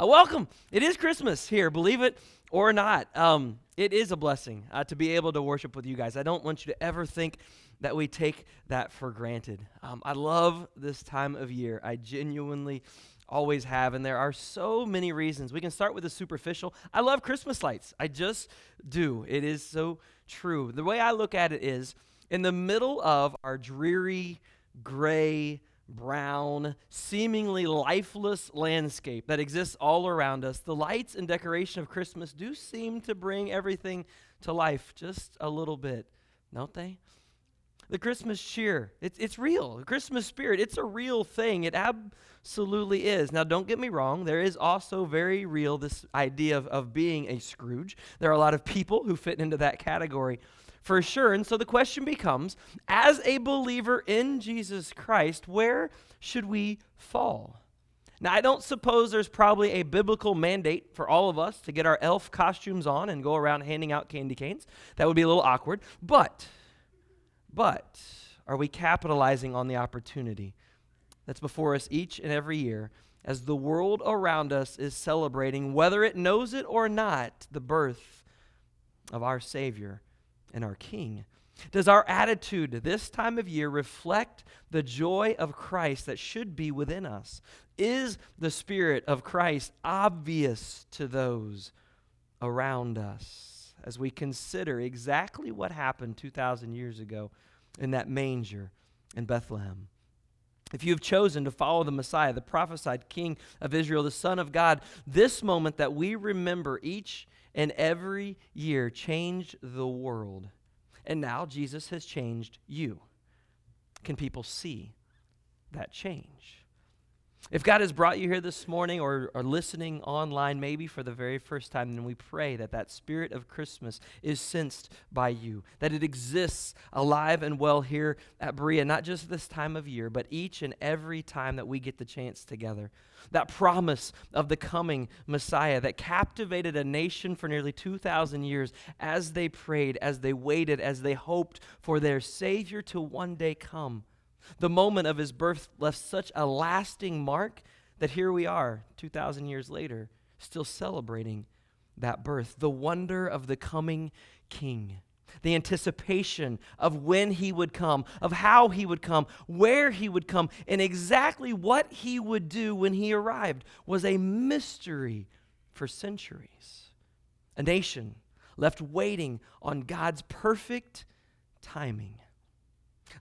Uh, welcome. It is Christmas here, believe it or not. Um, it is a blessing uh, to be able to worship with you guys. I don't want you to ever think that we take that for granted. Um, I love this time of year. I genuinely always have, and there are so many reasons. We can start with the superficial. I love Christmas lights. I just do. It is so true. The way I look at it is in the middle of our dreary, gray, brown, seemingly lifeless landscape that exists all around us, the lights and decoration of Christmas do seem to bring everything to life just a little bit, don't they? The Christmas cheer, it's, it's real. The Christmas spirit, it's a real thing. It absolutely is. Now, don't get me wrong, there is also very real this idea of, of being a Scrooge. There are a lot of people who fit into that category for sure. And so the question becomes as a believer in Jesus Christ, where should we fall? Now, I don't suppose there's probably a biblical mandate for all of us to get our elf costumes on and go around handing out candy canes. That would be a little awkward. But, but, are we capitalizing on the opportunity that's before us each and every year as the world around us is celebrating, whether it knows it or not, the birth of our Savior? And our King? Does our attitude this time of year reflect the joy of Christ that should be within us? Is the Spirit of Christ obvious to those around us as we consider exactly what happened 2,000 years ago in that manger in Bethlehem? If you have chosen to follow the Messiah, the prophesied King of Israel, the Son of God, this moment that we remember each and every year changed the world. And now Jesus has changed you. Can people see that change? If God has brought you here this morning or are listening online, maybe for the very first time, then we pray that that spirit of Christmas is sensed by you, that it exists alive and well here at Berea, not just this time of year, but each and every time that we get the chance together. That promise of the coming Messiah that captivated a nation for nearly 2,000 years as they prayed, as they waited, as they hoped for their Savior to one day come the moment of his birth left such a lasting mark that here we are, 2,000 years later, still celebrating that birth. The wonder of the coming king, the anticipation of when he would come, of how he would come, where he would come, and exactly what he would do when he arrived was a mystery for centuries. A nation left waiting on God's perfect timing.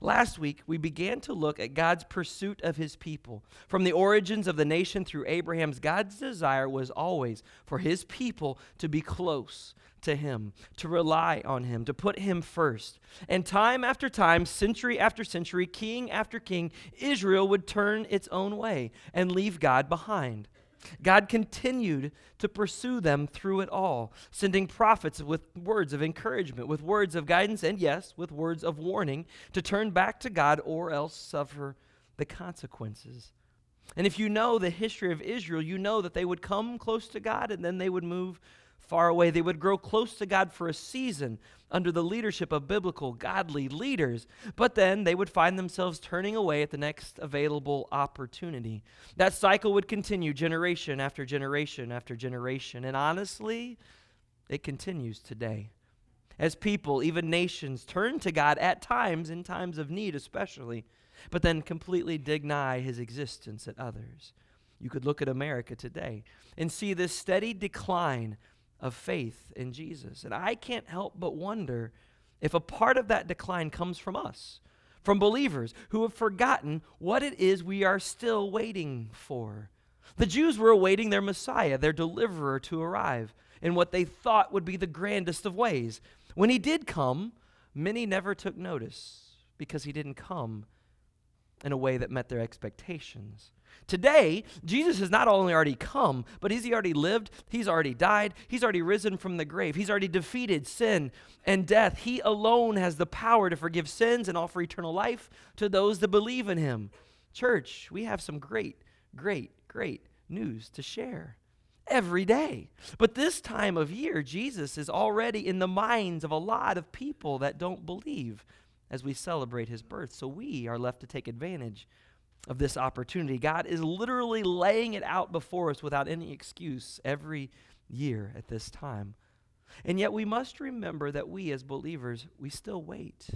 Last week, we began to look at God's pursuit of his people. From the origins of the nation through Abraham's, God's desire was always for his people to be close to him, to rely on him, to put him first. And time after time, century after century, king after king, Israel would turn its own way and leave God behind. God continued to pursue them through it all, sending prophets with words of encouragement, with words of guidance, and yes, with words of warning to turn back to God or else suffer the consequences. And if you know the history of Israel, you know that they would come close to God and then they would move far away. They would grow close to God for a season under the leadership of biblical, godly leaders, but then they would find themselves turning away at the next available opportunity. That cycle would continue generation after generation after generation. And honestly, it continues today. As people, even nations, turn to God at times, in times of need especially, but then completely deny his existence at others. You could look at America today and see this steady decline of faith in Jesus. And I can't help but wonder if a part of that decline comes from us, from believers who have forgotten what it is we are still waiting for. The Jews were awaiting their Messiah, their deliverer, to arrive in what they thought would be the grandest of ways. When he did come, many never took notice because he didn't come in a way that met their expectations. Today, Jesus has not only already come, but he's already lived, he's already died, he's already risen from the grave, he's already defeated sin and death. He alone has the power to forgive sins and offer eternal life to those that believe in him. Church, we have some great, great, great news to share every day. But this time of year, Jesus is already in the minds of a lot of people that don't believe as we celebrate his birth. So we are left to take advantage of this opportunity. God is literally laying it out before us without any excuse every year at this time. And yet we must remember that we as believers, we still wait.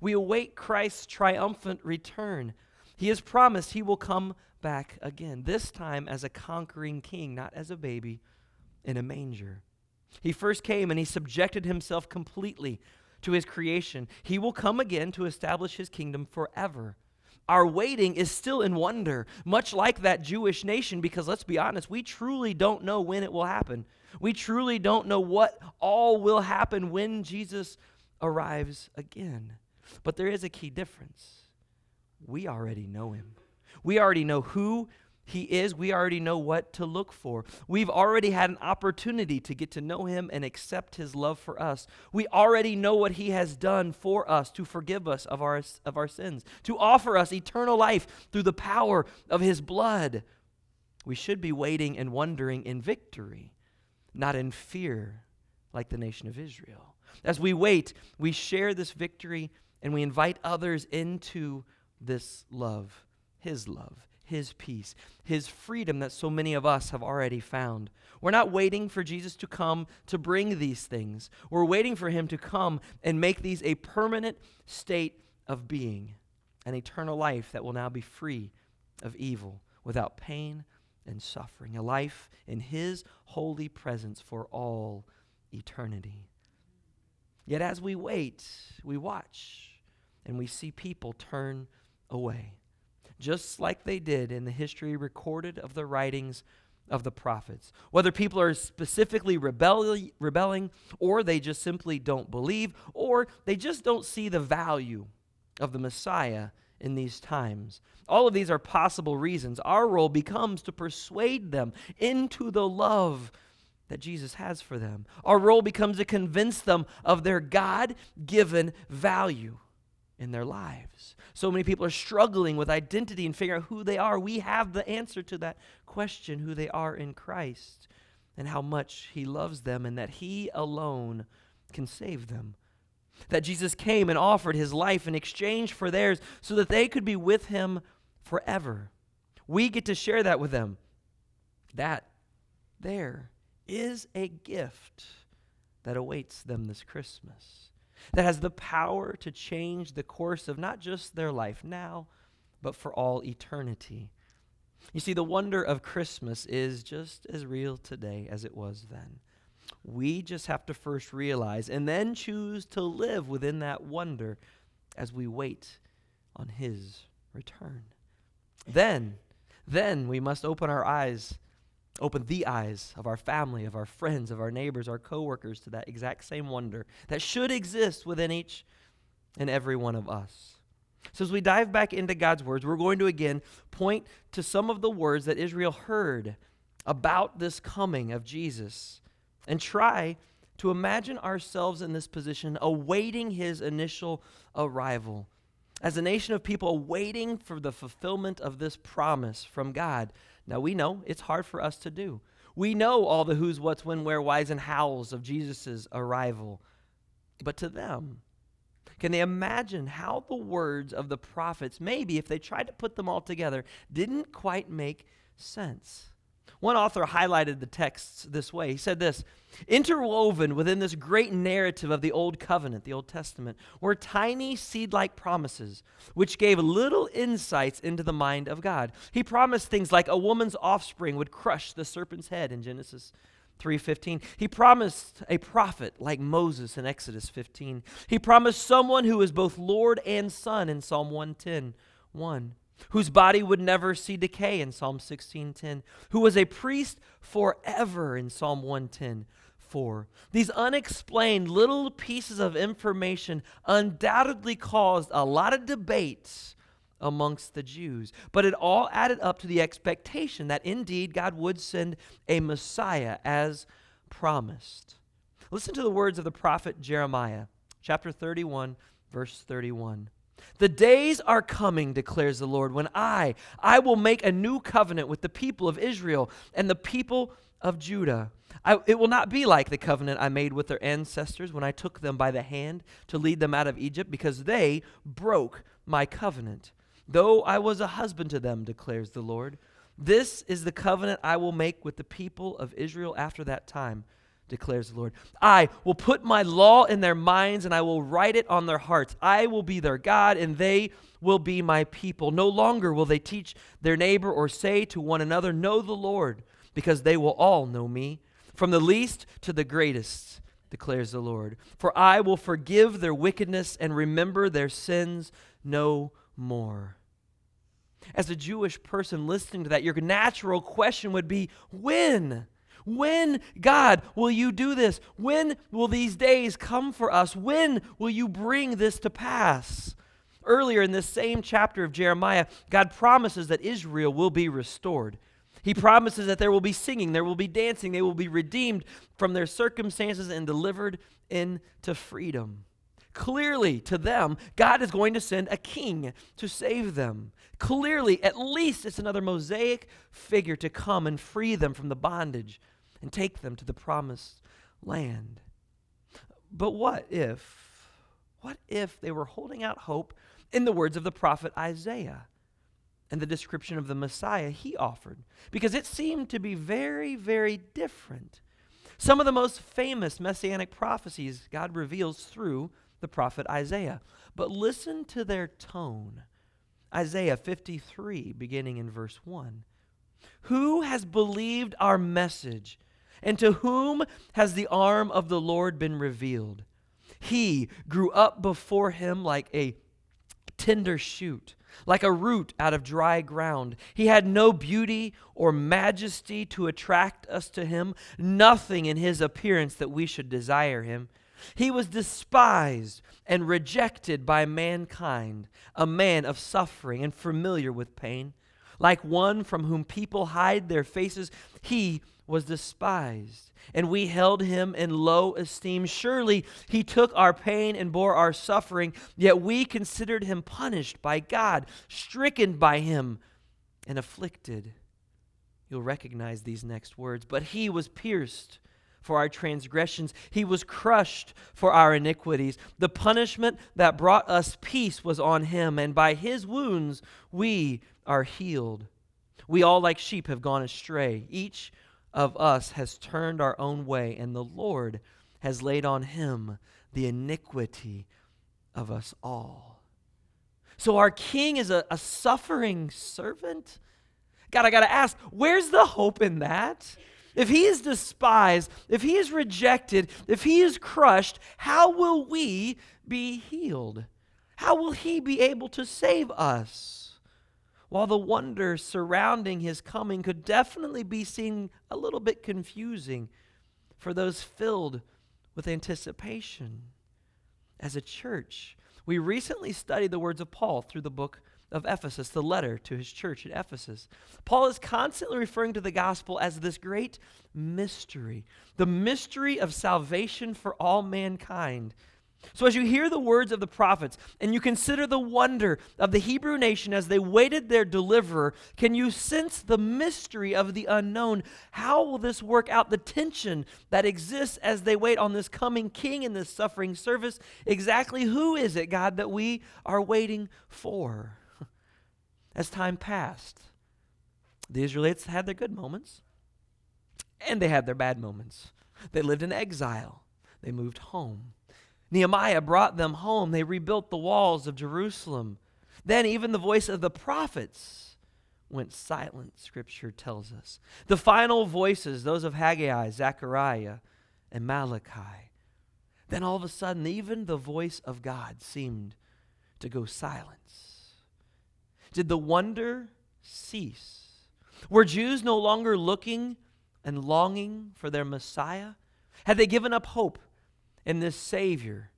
We await Christ's triumphant return. He has promised he will come back again, this time as a conquering king, not as a baby in a manger. He first came and he subjected himself completely to his creation. He will come again to establish his kingdom forever. Our waiting is still in wonder, much like that Jewish nation, because let's be honest, we truly don't know when it will happen. We truly don't know what all will happen when Jesus arrives again. But there is a key difference. We already know him. We already know who he is. We already know what to look for. We've already had an opportunity to get to know him and accept his love for us. We already know what he has done for us to forgive us of our, of our sins, to offer us eternal life through the power of his blood. We should be waiting and wondering in victory, not in fear, like the nation of Israel. As we wait, we share this victory and we invite others into this love, his love his peace, his freedom that so many of us have already found. We're not waiting for Jesus to come to bring these things. We're waiting for him to come and make these a permanent state of being, an eternal life that will now be free of evil, without pain and suffering, a life in his holy presence for all eternity. Yet as we wait, we watch and we see people turn away just like they did in the history recorded of the writings of the prophets. Whether people are specifically rebelli- rebelling, or they just simply don't believe, or they just don't see the value of the Messiah in these times. All of these are possible reasons. Our role becomes to persuade them into the love that Jesus has for them. Our role becomes to convince them of their God given value in their lives. So many people are struggling with identity and figuring out who they are. We have the answer to that question who they are in Christ and how much He loves them and that He alone can save them. That Jesus came and offered His life in exchange for theirs so that they could be with Him forever. We get to share that with them. That there is a gift that awaits them this Christmas that has the power to change the course of not just their life now, but for all eternity. You see, the wonder of Christmas is just as real today as it was then. We just have to first realize and then choose to live within that wonder as we wait on His return. Then, then we must open our eyes Open the eyes of our family, of our friends, of our neighbors, our coworkers to that exact same wonder that should exist within each and every one of us. So, as we dive back into God's words, we're going to again point to some of the words that Israel heard about this coming of Jesus and try to imagine ourselves in this position, awaiting his initial arrival. As a nation of people waiting for the fulfillment of this promise from God now, we know it's hard for us to do. We know all the who's, what's, when, where, whys, and hows of Jesus' arrival. But to them, can they imagine how the words of the prophets, maybe if they tried to put them all together, didn't quite make sense? One author highlighted the texts this way. He said this Interwoven within this great narrative of the Old Covenant, the Old Testament, were tiny seed like promises which gave little insights into the mind of God. He promised things like a woman's offspring would crush the serpent's head in Genesis 3:15. He promised a prophet like Moses in Exodus 15. He promised someone who is both Lord and Son in Psalm 110. 1 whose body would never see decay in Psalm 16:10, who was a priest forever in Psalm 110. 4. These unexplained little pieces of information undoubtedly caused a lot of debates amongst the Jews, but it all added up to the expectation that indeed God would send a Messiah as promised. Listen to the words of the prophet Jeremiah, chapter 31, verse 31. The days are coming, declares the Lord, when I, I will make a new covenant with the people of Israel and the people of Judah. I, it will not be like the covenant I made with their ancestors when I took them by the hand to lead them out of Egypt, because they broke my covenant. though I was a husband to them, declares the Lord. This is the covenant I will make with the people of Israel after that time, declares the Lord. I will put my law in their minds and I will write it on their hearts. I will be their God and they will be my people. No longer will they teach their neighbor or say to one another, Know the Lord, because they will all know me, from the least to the greatest, declares the Lord. For I will forgive their wickedness and remember their sins no more. As a Jewish person listening to that, your natural question would be when? When, God, will you do this? When will these days come for us? When will you bring this to pass? Earlier in this same chapter of Jeremiah, God promises that Israel will be restored. He promises that there will be singing, there will be dancing, they will be redeemed from their circumstances and delivered into freedom. Clearly, to them, God is going to send a king to save them. Clearly, at least it's another Mosaic figure to come and free them from the bondage and take them to the promised land. But what if, what if they were holding out hope in the words of the prophet Isaiah and the description of the Messiah he offered? Because it seemed to be very, very different. Some of the most famous messianic prophecies God reveals through the prophet Isaiah. But listen to their tone. Isaiah 53, beginning in verse 1. Who has believed our message? And to whom has the arm of the Lord been revealed? He grew up before him like a tender shoot, like a root out of dry ground. He had no beauty or majesty to attract us to him, nothing in his appearance that we should desire him. He was despised and rejected by mankind, a man of suffering and familiar with pain. Like one from whom people hide their faces, he was despised, and we held him in low esteem. Surely he took our pain and bore our suffering, yet we considered him punished by God, stricken by him, and afflicted. You'll recognize these next words. But he was pierced for our transgressions, he was crushed for our iniquities. The punishment that brought us peace was on him, and by his wounds we are healed. We all, like sheep, have gone astray. Each of us has turned our own way, and the Lord has laid on him the iniquity of us all. So our king is a, a suffering servant. God, I got to ask, where's the hope in that? If he is despised, if he is rejected, if he is crushed, how will we be healed? How will he be able to save us? While the wonder surrounding his coming could definitely be seen a little bit confusing for those filled with anticipation. As a church, we recently studied the words of Paul through the book of Ephesus, the letter to his church at Ephesus. Paul is constantly referring to the gospel as this great mystery, the mystery of salvation for all mankind. So, as you hear the words of the prophets and you consider the wonder of the Hebrew nation as they waited their deliverer, can you sense the mystery of the unknown? How will this work out? The tension that exists as they wait on this coming king in this suffering service. Exactly who is it, God, that we are waiting for? As time passed. The Israelites had their good moments, and they had their bad moments. They lived in exile, they moved home. Nehemiah brought them home. They rebuilt the walls of Jerusalem. Then, even the voice of the prophets went silent, Scripture tells us. The final voices, those of Haggai, Zechariah, and Malachi. Then, all of a sudden, even the voice of God seemed to go silent. Did the wonder cease? Were Jews no longer looking and longing for their Messiah? Had they given up hope in this Savior,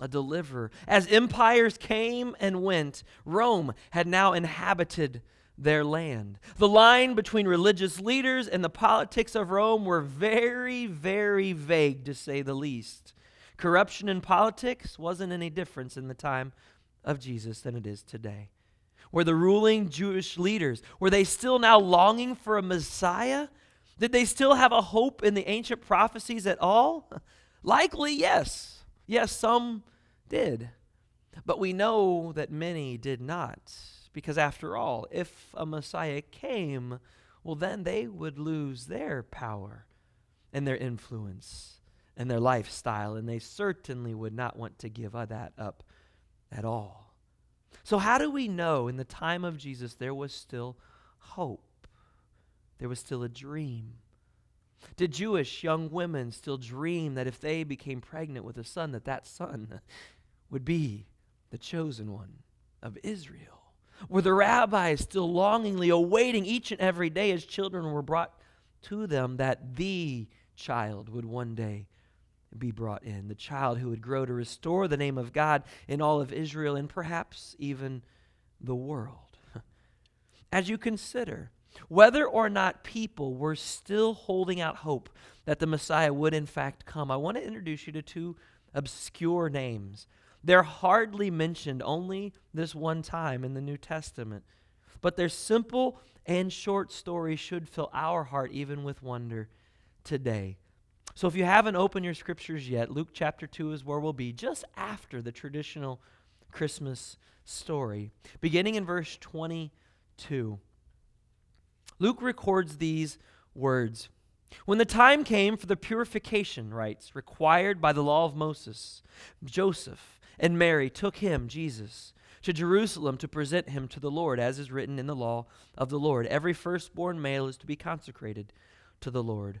a deliverer? As empires came and went, Rome had now inhabited their land. The line between religious leaders and the politics of Rome were very, very vague, to say the least. Corruption in politics wasn't any different in the time of Jesus than it is today were the ruling Jewish leaders? Were they still now longing for a Messiah? Did they still have a hope in the ancient prophecies at all? Likely, yes. Yes, some did. But we know that many did not Because after all, if a Messiah came, well, then they would lose their power and their influence and their lifestyle, and they certainly would not want to give that up at all. So, how do we know in the time of Jesus there was still hope? There was still a dream. Did Jewish young women still dream that if they became pregnant with a son, that that son would be the chosen one of Israel? Were the rabbis still longingly awaiting each and every day as children were brought to them that the child would one day be brought in, the child who would grow to restore the name of God in all of Israel and perhaps even the world? As you consider whether or not people were still holding out hope that the Messiah would in fact come, I want to introduce you to two obscure names. They're hardly mentioned only this one time in the New Testament, but their simple and short story should fill our heart even with wonder today. So if you haven't opened your scriptures yet, Luke chapter 2 is where we'll be just after the traditional Christmas story, beginning in verse 22. Luke records these words. When the time came for the purification rites required by the law of Moses, Joseph and Mary took him, Jesus, to Jerusalem to present him to the Lord, as is written in the law of the Lord. Every firstborn male is to be consecrated to the Lord,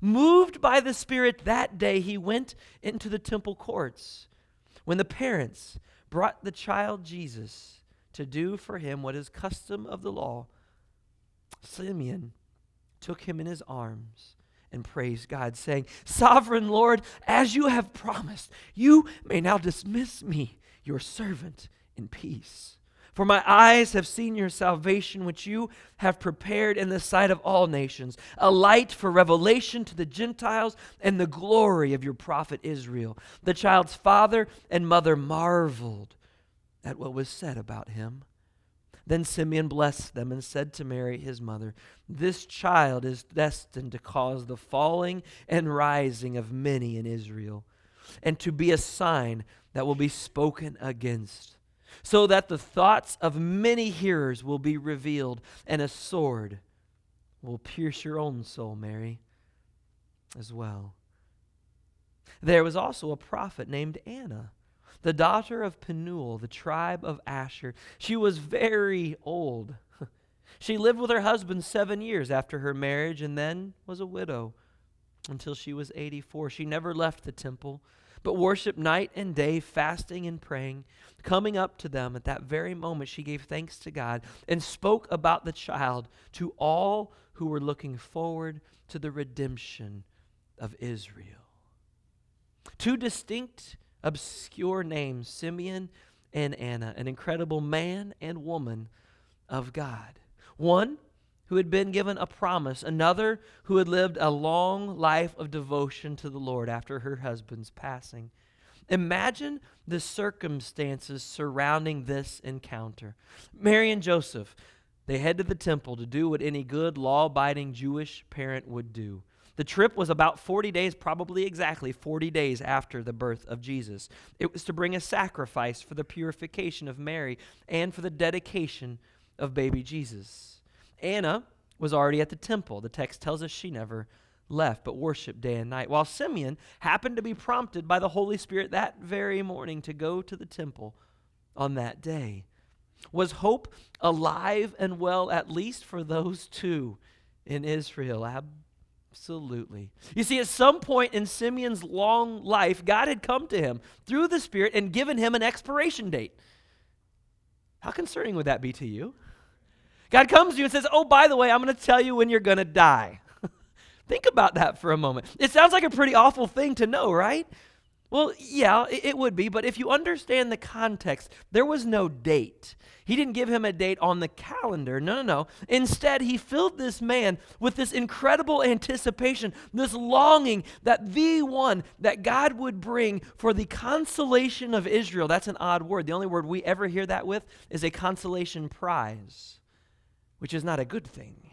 Moved by the Spirit that day, he went into the temple courts. When the parents brought the child Jesus, to do for him what is custom of the law, Simeon took him in his arms and praised God, saying, Sovereign Lord, as you have promised, you may now dismiss me, your servant, in peace. For my eyes have seen your salvation, which you have prepared in the sight of all nations, a light for revelation to the Gentiles and the glory of your prophet Israel. The child's father and mother marveled at what was said about him. Then Simeon blessed them and said to Mary, his mother, This child is destined to cause the falling and rising of many in Israel, and to be a sign that will be spoken against, so that the thoughts of many hearers will be revealed, and a sword will pierce your own soul, Mary, as well. There was also a prophet named Anna the daughter of Penuel, the tribe of Asher. She was very old. she lived with her husband seven years after her marriage and then was a widow until she was 84. She never left the temple, but worshiped night and day, fasting and praying. Coming up to them at that very moment, she gave thanks to God and spoke about the child to all who were looking forward to the redemption of Israel. Two distinct obscure names Simeon and Anna, an incredible man and woman of God. One who had been given a promise, another who had lived a long life of devotion to the Lord after her husband's passing. Imagine the circumstances surrounding this encounter. Mary and Joseph, they head to the temple to do what any good, law abiding Jewish parent would do. The trip was about 40 days, probably exactly 40 days after the birth of Jesus. It was to bring a sacrifice for the purification of Mary and for the dedication of baby Jesus. Anna was already at the temple. The text tells us she never left, but worshiped day and night. While Simeon happened to be prompted by the Holy Spirit that very morning to go to the temple on that day. Was hope alive and well, at least for those two in Israel? Absolutely. You see, at some point in Simeon's long life, God had come to him through the Spirit and given him an expiration date. How concerning would that be to you? God comes to you and says, Oh, by the way, I'm going to tell you when you're going to die. Think about that for a moment. It sounds like a pretty awful thing to know, right? Well, yeah, it would be, but if you understand the context, there was no date. He didn't give him a date on the calendar. No, no, no. Instead, he filled this man with this incredible anticipation, this longing that the one that God would bring for the consolation of Israel. That's an odd word. The only word we ever hear that with is a consolation prize, which is not a good thing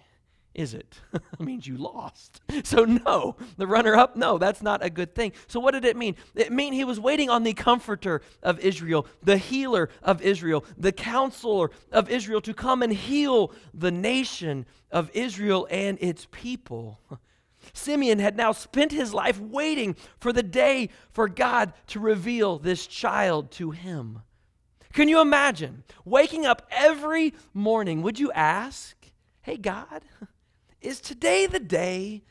is it? it means you lost. So, no, the runner up, no, that's not a good thing. So, what did it mean? It mean he was waiting on the comforter of Israel, the healer of Israel, the counselor of Israel to come and heal the nation of Israel and its people. Simeon had now spent his life waiting for the day for God to reveal this child to him. Can you imagine waking up every morning? Would you ask, Hey, God, is today the day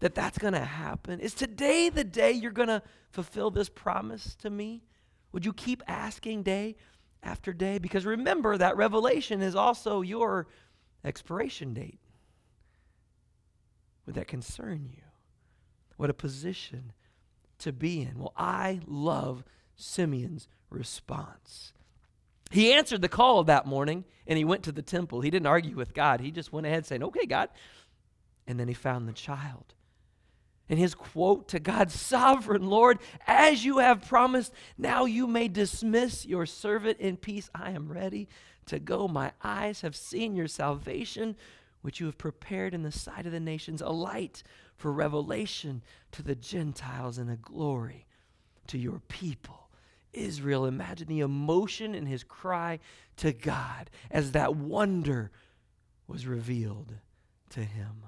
that that's going to happen? Is today the day you're going to fulfill this promise to me? Would you keep asking day after day? Because remember that revelation is also your expiration date. Would that concern you? What a position to be in. Well, I love Simeon's response. He answered the call that morning and he went to the temple. He didn't argue with God. He just went ahead saying, Okay, God, and then he found the child. And his quote to God's sovereign Lord, as you have promised, now you may dismiss your servant in peace. I am ready to go. My eyes have seen your salvation, which you have prepared in the sight of the nations, a light for revelation to the Gentiles and a glory to your people. Israel, imagine the emotion in his cry to God as that wonder was revealed to him.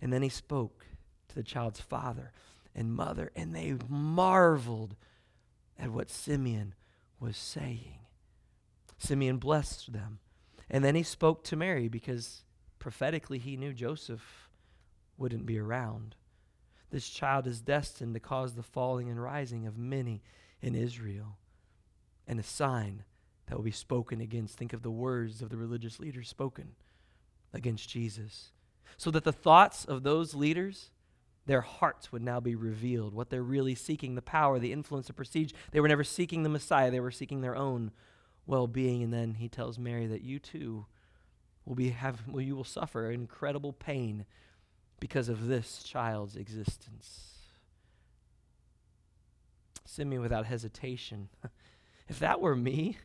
And then he spoke to the child's father and mother, and they marveled at what Simeon was saying. Simeon blessed them. And then he spoke to Mary because prophetically he knew Joseph wouldn't be around. This child is destined to cause the falling and rising of many in Israel, and a sign that will be spoken against. Think of the words of the religious leaders spoken against Jesus so that the thoughts of those leaders, their hearts would now be revealed, what they're really seeking the power, the influence, the prestige. They were never seeking the Messiah, they were seeking their own well being. And then he tells Mary that you too will be have well, you will suffer incredible pain because of this child's existence. Simeon without hesitation. if that were me,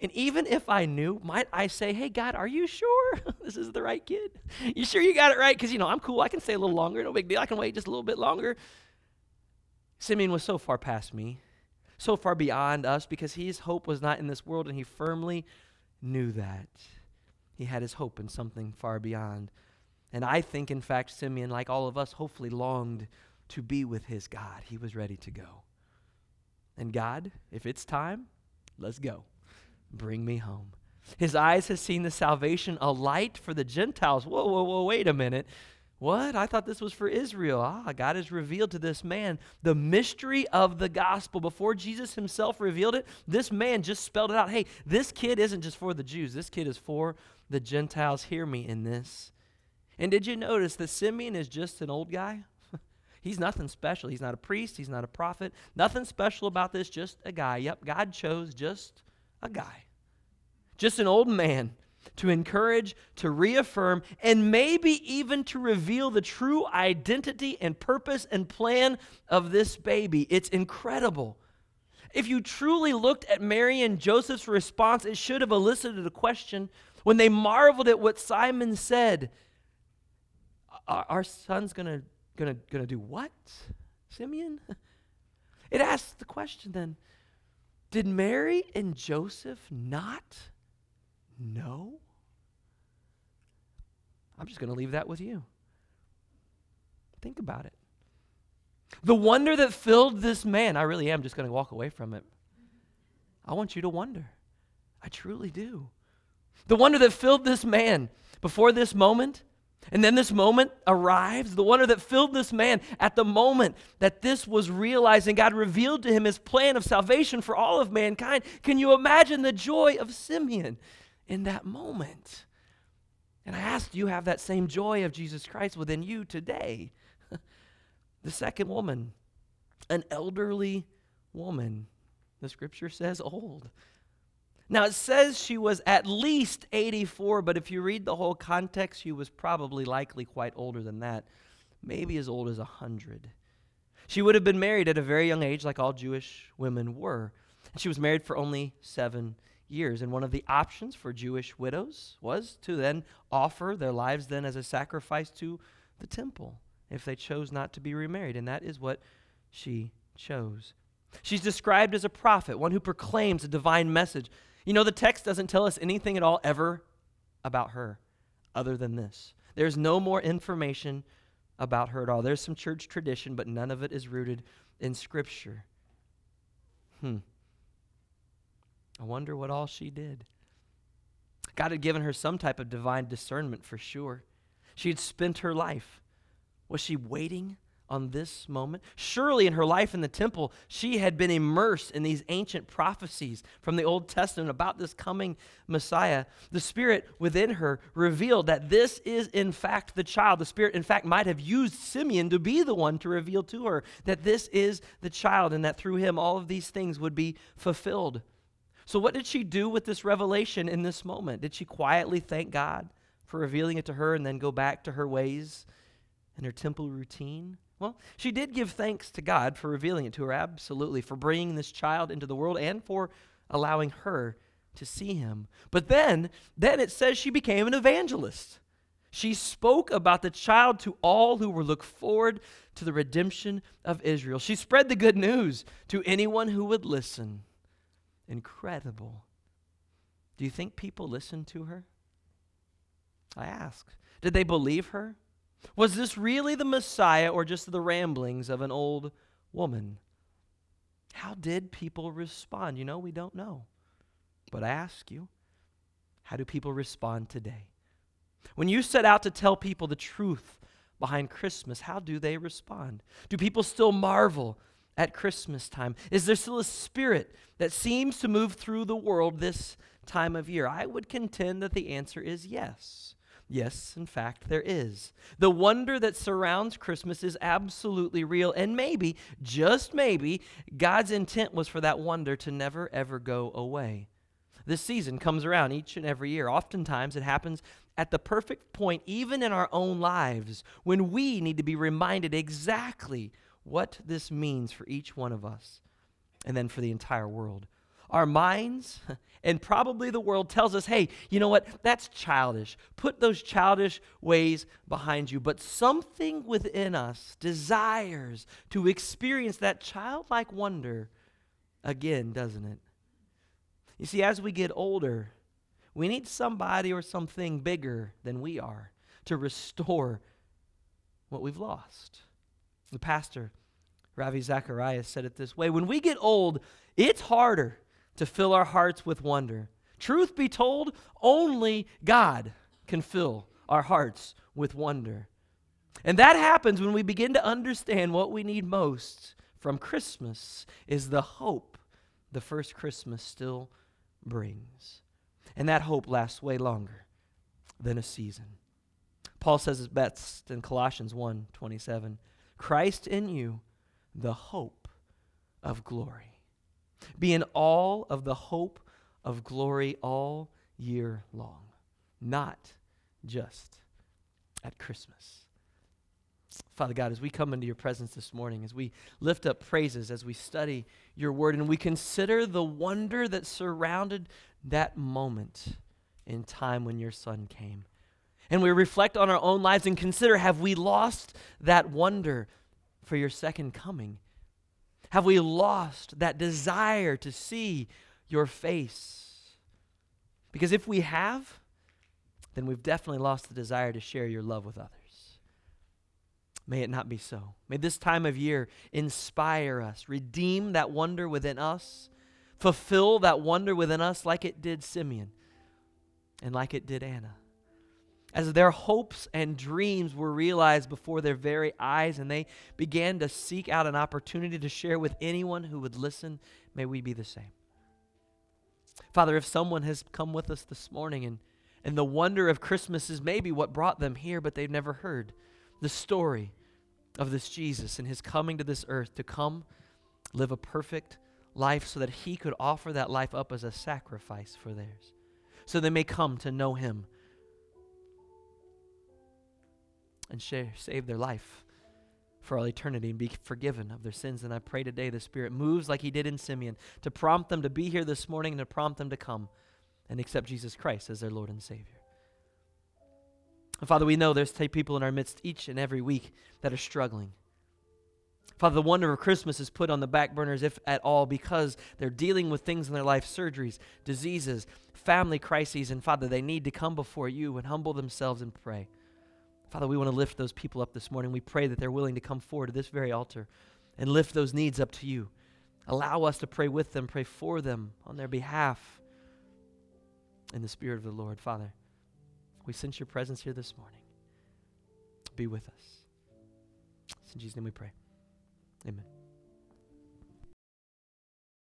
and even if I knew, might I say, hey, God, are you sure this is the right kid? You sure you got it right? Because, you know, I'm cool. I can stay a little longer. No big deal. I can wait just a little bit longer. Simeon was so far past me, so far beyond us, because his hope was not in this world, and he firmly knew that. He had his hope in something far beyond. And I think, in fact, Simeon, like all of us, hopefully longed to be with his God. He was ready to go. And God, if it's time, let's go. Bring me home. His eyes have seen the salvation, a light for the Gentiles. Whoa, whoa, whoa, wait a minute. What? I thought this was for Israel. Ah, God has revealed to this man the mystery of the gospel. Before Jesus himself revealed it, this man just spelled it out. Hey, this kid isn't just for the Jews, this kid is for the Gentiles. Hear me in this. And did you notice that Simeon is just an old guy? He's nothing special. He's not a priest, he's not a prophet. Nothing special about this, just a guy. Yep, God chose just a guy, just an old man to encourage, to reaffirm, and maybe even to reveal the true identity and purpose and plan of this baby. It's incredible. If you truly looked at Mary and Joseph's response, it should have elicited a question when they marveled at what Simon said. Our son's gonna, gonna, gonna do what? Simeon? It asks the question then did Mary and Joseph not know? I'm just going to leave that with you. Think about it. The wonder that filled this man, I really am just going to walk away from it. I want you to wonder. I truly do. The wonder that filled this man before this moment and then this moment arrives, the wonder that filled this man at the moment that this was realized and God revealed to him his plan of salvation for all of mankind. Can you imagine the joy of Simeon in that moment? And I ask, do you have that same joy of Jesus Christ within you today? the second woman an elderly woman. The scripture says old. Now, it says she was at least 84, but if you read the whole context, she was probably likely quite older than that, maybe as old as 100. She would have been married at a very young age, like all Jewish women were. And she was married for only seven years. And one of the options for Jewish widows was to then offer their lives then as a sacrifice to the temple if they chose not to be remarried. And that is what she chose. She's described as a prophet, one who proclaims a divine message. You know, the text doesn't tell us anything at all ever about her other than this. There's no more information about her at all. There's some church tradition, but none of it is rooted in Scripture. Hmm. I wonder what all she did. God had given her some type of divine discernment for sure. She had spent her life. Was she waiting on this moment? Surely in her life in the temple, she had been immersed in these ancient prophecies from the Old Testament about this coming Messiah. The Spirit within her revealed that this is, in fact, the child. The Spirit, in fact, might have used Simeon to be the one to reveal to her that this is the child and that through him all of these things would be fulfilled. So, what did she do with this revelation in this moment? Did she quietly thank God for revealing it to her and then go back to her ways and her temple routine? Well, she did give thanks to God for revealing it to her, absolutely, for bringing this child into the world and for allowing her to see him. But then, then it says she became an evangelist. She spoke about the child to all who were look forward to the redemption of Israel. She spread the good news to anyone who would listen. Incredible. Do you think people listened to her? I ask. Did they believe her? Was this really the Messiah or just the ramblings of an old woman? How did people respond? You know, we don't know. But I ask you, how do people respond today? When you set out to tell people the truth behind Christmas, how do they respond? Do people still marvel at Christmas time? Is there still a spirit that seems to move through the world this time of year? I would contend that the answer is yes. Yes, in fact, there is. The wonder that surrounds Christmas is absolutely real, and maybe, just maybe, God's intent was for that wonder to never, ever go away. This season comes around each and every year. Oftentimes, it happens at the perfect point, even in our own lives, when we need to be reminded exactly what this means for each one of us and then for the entire world. Our minds and probably the world tells us, hey, you know what? That's childish. Put those childish ways behind you. But something within us desires to experience that childlike wonder again, doesn't it? You see, as we get older, we need somebody or something bigger than we are to restore what we've lost. The pastor, Ravi Zacharias, said it this way When we get old, it's harder to fill our hearts with wonder. Truth be told, only God can fill our hearts with wonder. And that happens when we begin to understand what we need most from Christmas is the hope the first Christmas still brings. And that hope lasts way longer than a season. Paul says it best in Colossians 1 27. Christ in you, the hope of glory. Be in all of the hope of glory all year long, not just at Christmas. Father God, as we come into your presence this morning, as we lift up praises, as we study your word, and we consider the wonder that surrounded that moment in time when your son came. And we reflect on our own lives and consider have we lost that wonder for your second coming? Have we lost that desire to see your face? Because if we have, then we've definitely lost the desire to share your love with others. May it not be so. May this time of year inspire us, redeem that wonder within us, fulfill that wonder within us like it did Simeon and like it did Anna as their hopes and dreams were realized before their very eyes and they began to seek out an opportunity to share with anyone who would listen, may we be the same. Father, if someone has come with us this morning and, and the wonder of Christmas is maybe what brought them here, but they've never heard the story of this Jesus and his coming to this earth to come live a perfect life so that he could offer that life up as a sacrifice for theirs. So they may come to know him and share, save their life for all eternity and be forgiven of their sins. And I pray today the Spirit moves like he did in Simeon to prompt them to be here this morning and to prompt them to come and accept Jesus Christ as their Lord and Savior. And Father, we know there's people in our midst each and every week that are struggling. Father, the wonder of Christmas is put on the back burners, if at all, because they're dealing with things in their life surgeries, diseases, family crises. And Father, they need to come before you and humble themselves and pray. Father, we want to lift those people up this morning. We pray that they're willing to come forward to this very altar and lift those needs up to you. Allow us to pray with them, pray for them on their behalf in the Spirit of the Lord. Father, we sense your presence here this morning. Be with us. It's in Jesus' name we pray. Amen.